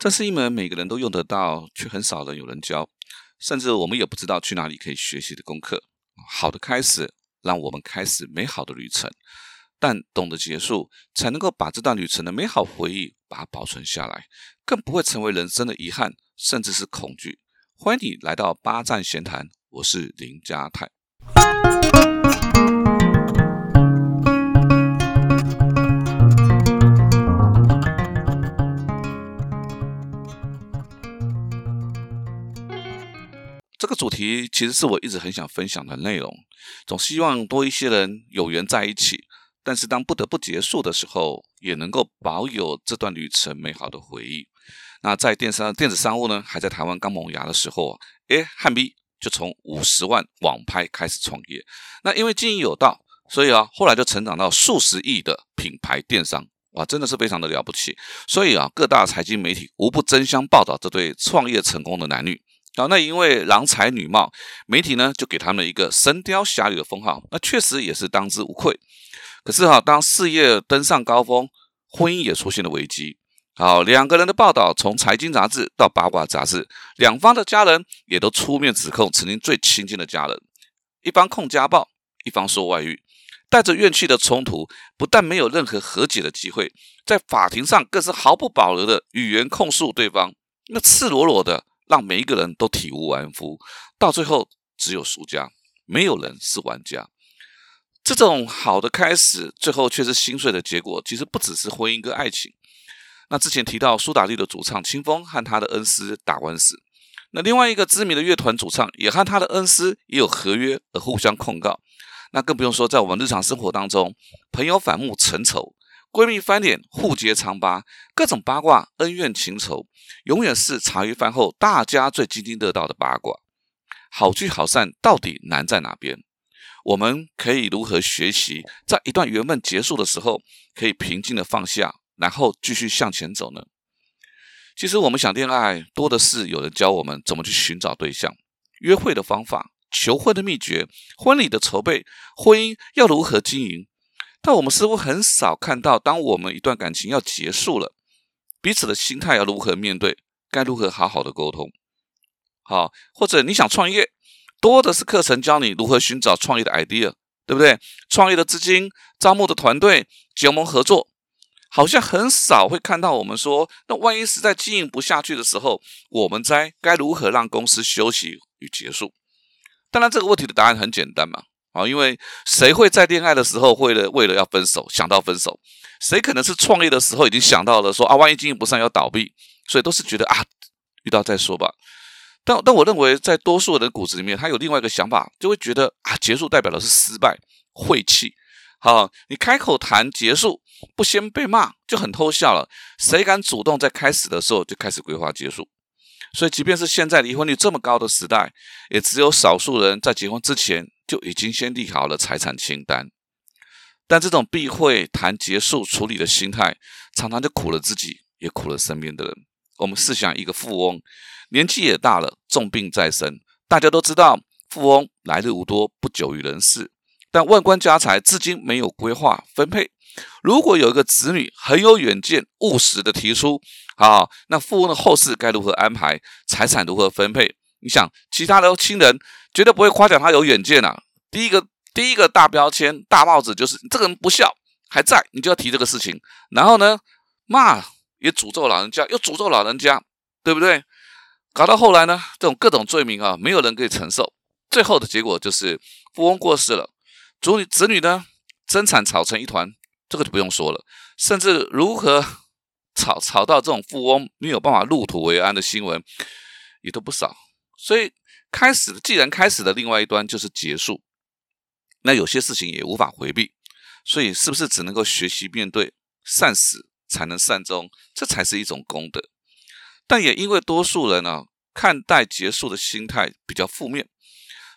这是一门每个人都用得到，却很少人有人教，甚至我们也不知道去哪里可以学习的功课。好的开始，让我们开始美好的旅程，但懂得结束，才能够把这段旅程的美好回忆把它保存下来，更不会成为人生的遗憾，甚至是恐惧。欢迎你来到八站闲谈，我是林家泰。这个主题其实是我一直很想分享的内容，总希望多一些人有缘在一起，但是当不得不结束的时候，也能够保有这段旅程美好的回忆。那在电商电子商务呢，还在台湾刚萌芽的时候，哎，汉 B 就从五十万网拍开始创业。那因为经营有道，所以啊，后来就成长到数十亿的品牌电商，哇，真的是非常的了不起。所以啊，各大财经媒体无不争相报道这对创业成功的男女。好，那因为郎才女貌，媒体呢就给他们一个神雕侠侣的封号，那确实也是当之无愧。可是哈，当事业登上高峰，婚姻也出现了危机。好，两个人的报道从财经杂志到八卦杂志，两方的家人也都出面指控曾经最亲近的家人，一方控家暴，一方说外遇，带着怨气的冲突，不但没有任何和解的机会，在法庭上更是毫不保留的语言控诉对方，那赤裸裸的。让每一个人都体无完肤，到最后只有输家，没有人是玩家。这种好的开始，最后却是心碎的结果。其实不只是婚姻跟爱情。那之前提到苏打绿的主唱清风和他的恩师打官司，那另外一个知名的乐团主唱也和他的恩师也有合约而互相控告。那更不用说在我们日常生活当中，朋友反目成仇。闺蜜翻脸，互揭疮疤，各种八卦、恩怨情仇，永远是茶余饭后大家最津津乐道的八卦。好聚好散到底难在哪边？我们可以如何学习，在一段缘分结束的时候，可以平静的放下，然后继续向前走呢？其实我们想恋爱，多的是有人教我们怎么去寻找对象、约会的方法、求婚的秘诀、婚礼的筹备、婚姻要如何经营。但我们似乎很少看到，当我们一段感情要结束了，彼此的心态要如何面对，该如何好好的沟通。好，或者你想创业，多的是课程教你如何寻找创业的 idea，对不对？创业的资金、招募的团队、结盟合作，好像很少会看到我们说，那万一实在经营不下去的时候，我们在该如何让公司休息与结束？当然，这个问题的答案很简单嘛。啊，因为谁会在恋爱的时候为了为了要分手想到分手？谁可能是创业的时候已经想到了说啊，万一经营不善要倒闭，所以都是觉得啊，遇到再说吧。但但我认为，在多数人的骨子里面，他有另外一个想法，就会觉得啊，结束代表的是失败、晦气。好，你开口谈结束，不先被骂就很偷笑了。谁敢主动在开始的时候就开始规划结束？所以，即便是现在离婚率这么高的时代，也只有少数人在结婚之前。就已经先立好了财产清单，但这种避讳谈结束处理的心态，常常就苦了自己，也苦了身边的人。我们试想，一个富翁年纪也大了，重病在身，大家都知道富翁来日无多，不久于人世，但万贯家财至今没有规划分配。如果有一个子女很有远见、务实的提出，啊，那富翁的后事该如何安排，财产如何分配？你想，其他的亲人。绝对不会夸奖他有远见啊！第一个第一个大标签、大帽子就是这个人不孝还在，你就要提这个事情。然后呢，骂也诅咒老人家，又诅咒老人家，对不对？搞到后来呢，这种各种罪名啊，没有人可以承受。最后的结果就是富翁过世了，子女子女呢争产吵成一团，这个就不用说了。甚至如何 吵吵到这种富翁没有办法入土为安的新闻也都不少，所以。开始，既然开始的另外一端就是结束，那有些事情也无法回避，所以是不是只能够学习面对，善始才能善终，这才是一种功德。但也因为多数人呢看待结束的心态比较负面，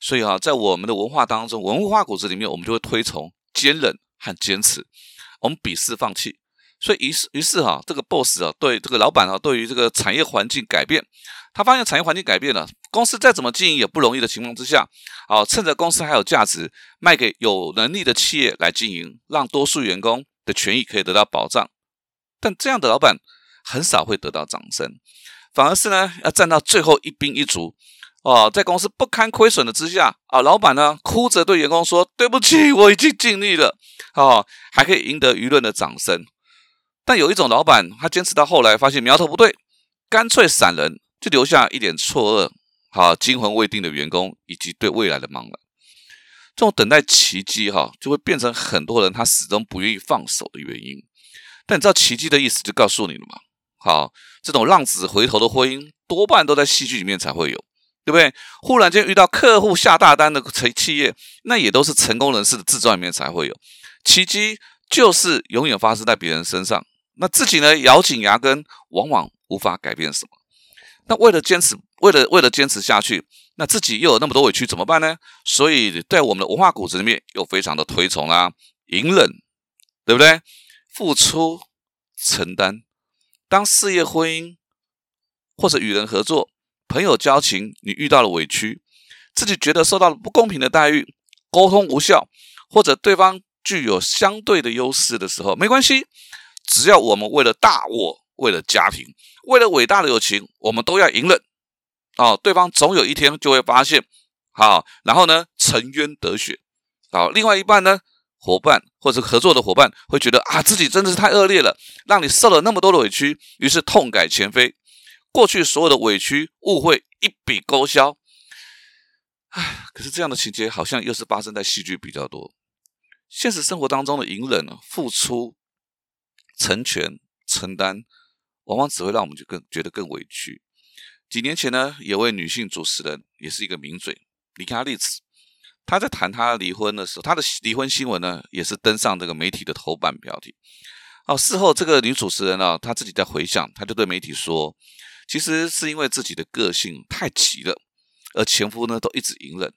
所以啊，在我们的文化当中，文化骨子里面，我们就会推崇坚韧和坚持，我们鄙视放弃。所以于是于是哈，这个 boss 啊，对这个老板啊，对于这个产业环境改变，他发现产业环境改变了，公司再怎么经营也不容易的情况之下，啊，趁着公司还有价值，卖给有能力的企业来经营，让多数员工的权益可以得到保障。但这样的老板很少会得到掌声，反而是呢要站到最后一兵一卒。哦，在公司不堪亏损的之下，啊，老板呢哭着对员工说：“对不起，我已经尽力了。”哦，还可以赢得舆论的掌声。但有一种老板，他坚持到后来发现苗头不对，干脆散人，就留下一点错愕、好惊魂未定的员工以及对未来的茫然。这种等待奇迹，哈，就会变成很多人他始终不愿意放手的原因。但你知道奇迹的意思，就告诉你了吗？好，这种浪子回头的婚姻，多半都在戏剧里面才会有。对不对？忽然间遇到客户下大单的企企业，那也都是成功人士的自传里面才会有奇迹，就是永远发生在别人身上。那自己呢，咬紧牙根，往往无法改变什么。那为了坚持，为了为了坚持下去，那自己又有那么多委屈，怎么办呢？所以在我们的文化骨子里面，又非常的推崇啊，隐忍，对不对？付出、承担，当事业、婚姻或者与人合作。朋友交情，你遇到了委屈，自己觉得受到了不公平的待遇，沟通无效，或者对方具有相对的优势的时候，没关系，只要我们为了大我，为了家庭，为了伟大的友情，我们都要隐忍。哦，对方总有一天就会发现，好，然后呢，沉冤得雪。好，另外一半呢，伙伴或者合作的伙伴会觉得啊，自己真的是太恶劣了，让你受了那么多的委屈，于是痛改前非。过去所有的委屈、误会一笔勾销，唉，可是这样的情节好像又是发生在戏剧比较多。现实生活当中的隐忍、付出、成全、承担，往往只会让我们就更觉得更委屈。几年前呢，有位女性主持人，也是一个名嘴，李卡丽子，她在谈她离婚的时候，她的离婚新闻呢，也是登上这个媒体的头版标题。哦，事后这个女主持人呢，她自己在回想，她就对媒体说。其实是因为自己的个性太急了，而前夫呢都一直隐忍，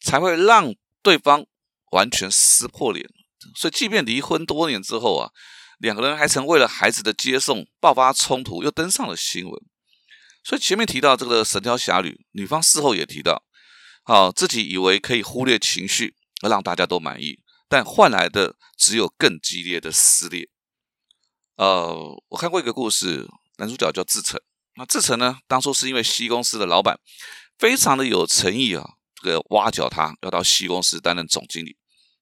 才会让对方完全撕破脸。所以，即便离婚多年之后啊，两个人还曾为了孩子的接送爆发冲突，又登上了新闻。所以前面提到这个《神雕侠侣》，女方事后也提到，好自己以为可以忽略情绪而让大家都满意，但换来的只有更激烈的撕裂。呃，我看过一个故事，男主角叫志成。那志成呢？当初是因为西公司的老板非常的有诚意啊，这个挖角他要到西公司担任总经理。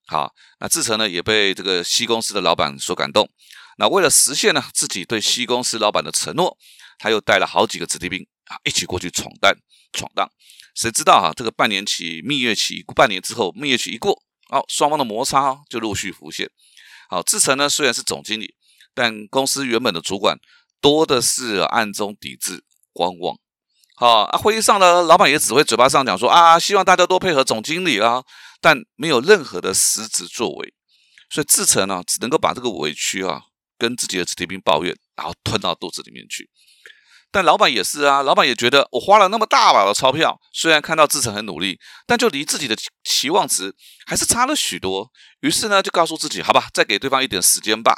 好，那志成呢也被这个西公司的老板所感动。那为了实现呢自己对西公司老板的承诺，他又带了好几个子弟兵啊一起过去闯荡闯荡。谁知道哈，这个半年期蜜月期半年之后，蜜月期一过，哦，双方的摩擦就陆续浮现。好，志成呢虽然是总经理，但公司原本的主管。多的是暗中抵制、观望。好啊，会议上呢，老板也只会嘴巴上讲说啊，希望大家多配合总经理啊，但没有任何的实质作为。所以志成呢，只能够把这个委屈啊，跟自己的子弟兵抱怨，然后吞到肚子里面去。但老板也是啊，老板也觉得我花了那么大把的钞票，虽然看到志成很努力，但就离自己的期望值还是差了许多。于是呢，就告诉自己，好吧，再给对方一点时间吧。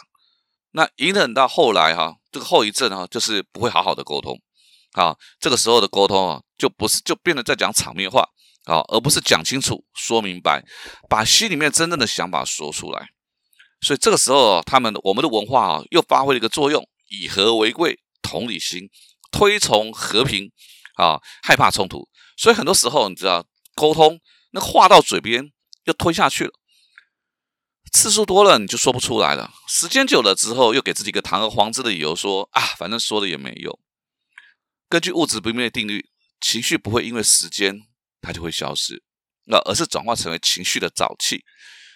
那隐忍到后来哈。这个后遗症啊，就是不会好好的沟通，啊，这个时候的沟通啊，就不是就变得在讲场面话，啊，而不是讲清楚、说明白，把心里面真正的想法说出来。所以这个时候，他们我们的文化啊，又发挥了一个作用：以和为贵、同理心、推崇和平，啊，害怕冲突。所以很多时候，你知道，沟通那话到嘴边又吞下去了。次数多了，你就说不出来了。时间久了之后，又给自己一个堂而皇之的理由，说啊，反正说了也没用。根据物质不灭定律，情绪不会因为时间它就会消失，那而是转化成为情绪的沼气。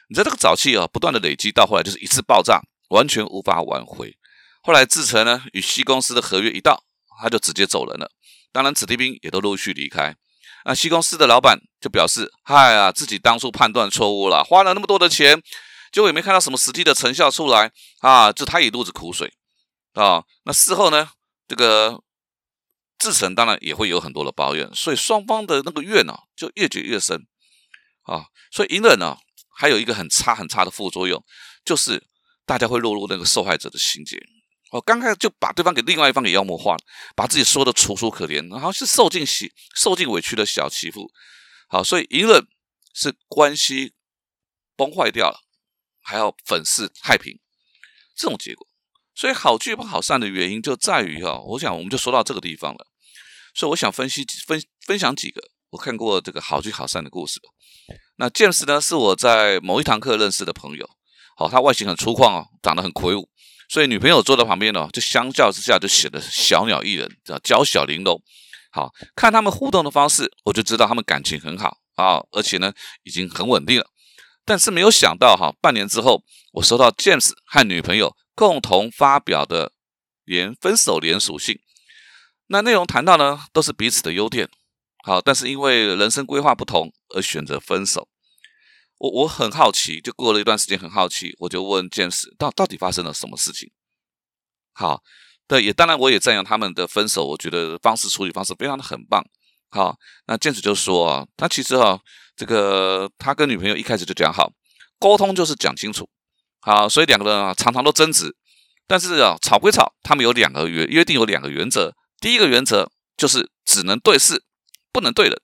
你在这个沼气啊，不断的累积，到后来就是一次爆炸，完全无法挽回。后来志成呢，与西公司的合约一到，他就直接走人了。当然，子弟兵也都陆续离开。那西公司的老板就表示：嗨啊，自己当初判断错误了，花了那么多的钱。结果也没看到什么实际的成效出来啊，就他一肚子苦水啊。那事后呢，这个志成当然也会有很多的抱怨，所以双方的那个怨呢就越结越深啊。所以隐忍呢还有一个很差很差的副作用，就是大家会落入那个受害者的心结。哦，刚开始就把对方给另外一方给妖魔化了，把自己说的楚楚可怜，然后是受尽喜受尽委屈的小媳妇。好，所以隐忍是关系崩坏掉了。还要粉饰太平，这种结果，所以好聚不好散的原因就在于哈，我想我们就说到这个地方了。所以我想分析分分享几个我看过这个好聚好散的故事。那 James 呢，是我在某一堂课认识的朋友。好，他外形很粗犷哦，长得很魁梧，所以女朋友坐在旁边呢，就相较之下就显得小鸟依人，叫娇小玲珑。好看他们互动的方式，我就知道他们感情很好啊，而且呢已经很稳定了。但是没有想到哈，半年之后，我收到 James 和女朋友共同发表的连分手连属性，那内容谈到呢都是彼此的优点，好，但是因为人生规划不同而选择分手。我我很好奇，就过了一段时间很好奇，我就问 James 到到底发生了什么事情。好，对，也当然我也赞扬他们的分手，我觉得方式处理方式非常的很棒。好，那 James 就说啊，他其实啊，这个他跟女朋友一开始就讲好，沟通就是讲清楚。好，所以两个人啊常常都争执，但是啊吵归吵，他们有两个约约定有两个原则，第一个原则就是只能对事，不能对人。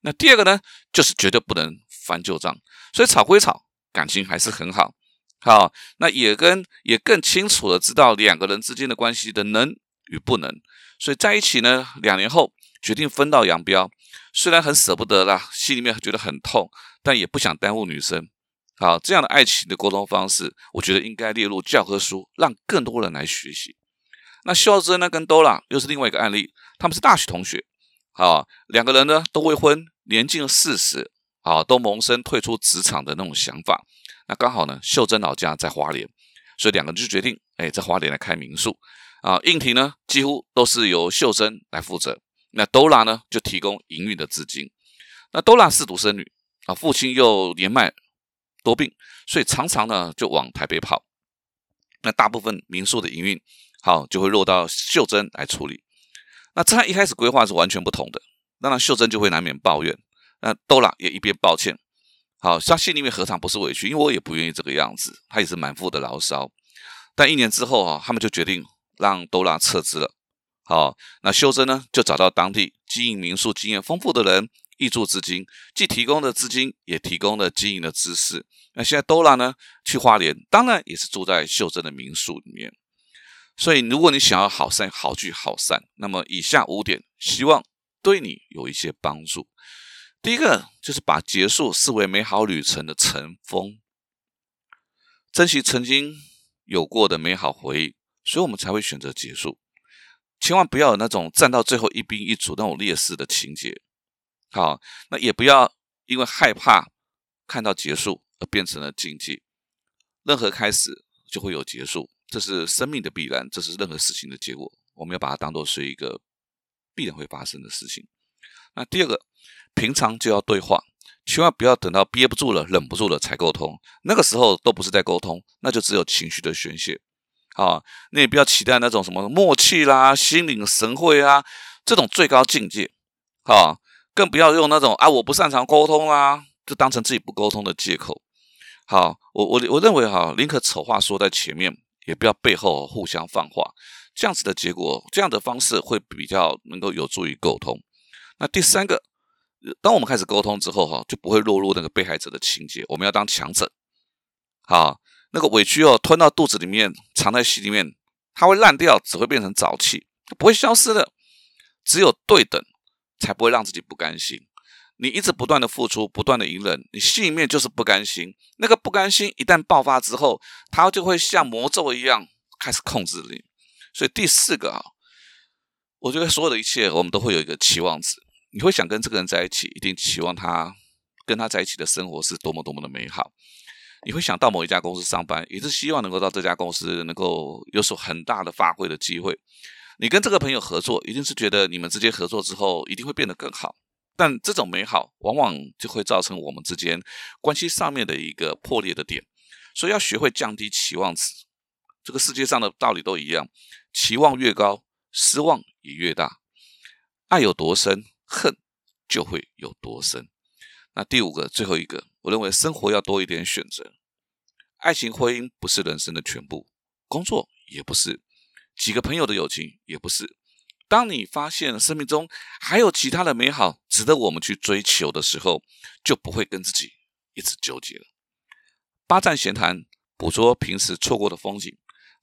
那第二个呢，就是绝对不能翻旧账。所以吵归吵，感情还是很好，好，那也跟也更清楚的知道两个人之间的关系的能与不能，所以在一起呢，两年后决定分道扬镳，虽然很舍不得啦，心里面觉得很痛，但也不想耽误女生，好，这样的爱情的沟通方式，我觉得应该列入教科书，让更多人来学习。那秀珍呢，跟多拉又是另外一个案例，他们是大学同学，好，两个人呢都未婚，年近四十。啊，都萌生退出职场的那种想法。那刚好呢，秀珍老家在花莲，所以两个人就决定，哎，在花莲来开民宿。啊，硬体呢几乎都是由秀珍来负责。那 Dora 呢就提供营运的资金。那 Dora 是独生女啊，父亲又年迈多病，所以常常呢就往台北跑。那大部分民宿的营运，好就会落到秀珍来处理。那这样一开始规划是完全不同的，当然秀珍就会难免抱怨。那多拉也一边抱歉，好，他心里面何尝不是委屈？因为我也不愿意这个样子，他也是满腹的牢骚。但一年之后啊，他们就决定让多拉撤资了。好，那修真呢，就找到当地经营民宿经验丰富的人，挹注资金，既提供了资金，也提供了经营的知识。那现在多拉呢，去花莲，当然也是住在秀珍的民宿里面。所以，如果你想要好散好聚好散，那么以下五点，希望对你有一些帮助。第一个就是把结束视为美好旅程的尘封，珍惜曾经有过的美好回忆，所以我们才会选择结束。千万不要有那种站到最后一兵一卒那种劣势的情节。好，那也不要因为害怕看到结束而变成了禁忌。任何开始就会有结束，这是生命的必然，这是任何事情的结果。我们要把它当做是一个必然会发生的事情。那第二个。平常就要对话，千万不要等到憋不住了、忍不住了才沟通。那个时候都不是在沟通，那就只有情绪的宣泄。好，你也不要期待那种什么默契啦、心领神会啊这种最高境界。好，更不要用那种啊我不擅长沟通啦，就当成自己不沟通的借口。好，我我我认为哈，宁可丑话说在前面，也不要背后互相放话。这样子的结果，这样的方式会比较能够有助于沟通。那第三个。当我们开始沟通之后，哈，就不会落入那个被害者的情节。我们要当强者，好，那个委屈哦，吞到肚子里面，藏在心里面，它会烂掉，只会变成沼气，不会消失的。只有对等，才不会让自己不甘心。你一直不断的付出，不断的隐忍，你心里面就是不甘心。那个不甘心一旦爆发之后，它就会像魔咒一样开始控制你。所以第四个啊，我觉得所有的一切，我们都会有一个期望值。你会想跟这个人在一起，一定期望他跟他在一起的生活是多么多么的美好。你会想到某一家公司上班，也是希望能够到这家公司能够有所很大的发挥的机会。你跟这个朋友合作，一定是觉得你们之间合作之后一定会变得更好。但这种美好往往就会造成我们之间关系上面的一个破裂的点。所以要学会降低期望值。这个世界上的道理都一样，期望越高，失望也越大。爱有多深？恨就会有多深。那第五个，最后一个，我认为生活要多一点选择。爱情婚姻不是人生的全部，工作也不是，几个朋友的友情也不是。当你发现生命中还有其他的美好值得我们去追求的时候，就不会跟自己一直纠结了。八站闲谈，捕捉平时错过的风景，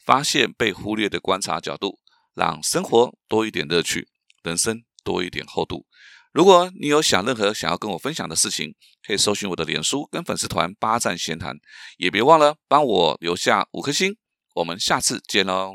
发现被忽略的观察角度，让生活多一点乐趣，人生多一点厚度。如果你有想任何想要跟我分享的事情，可以搜寻我的脸书跟粉丝团“八站闲谈”，也别忘了帮我留下五颗星。我们下次见喽。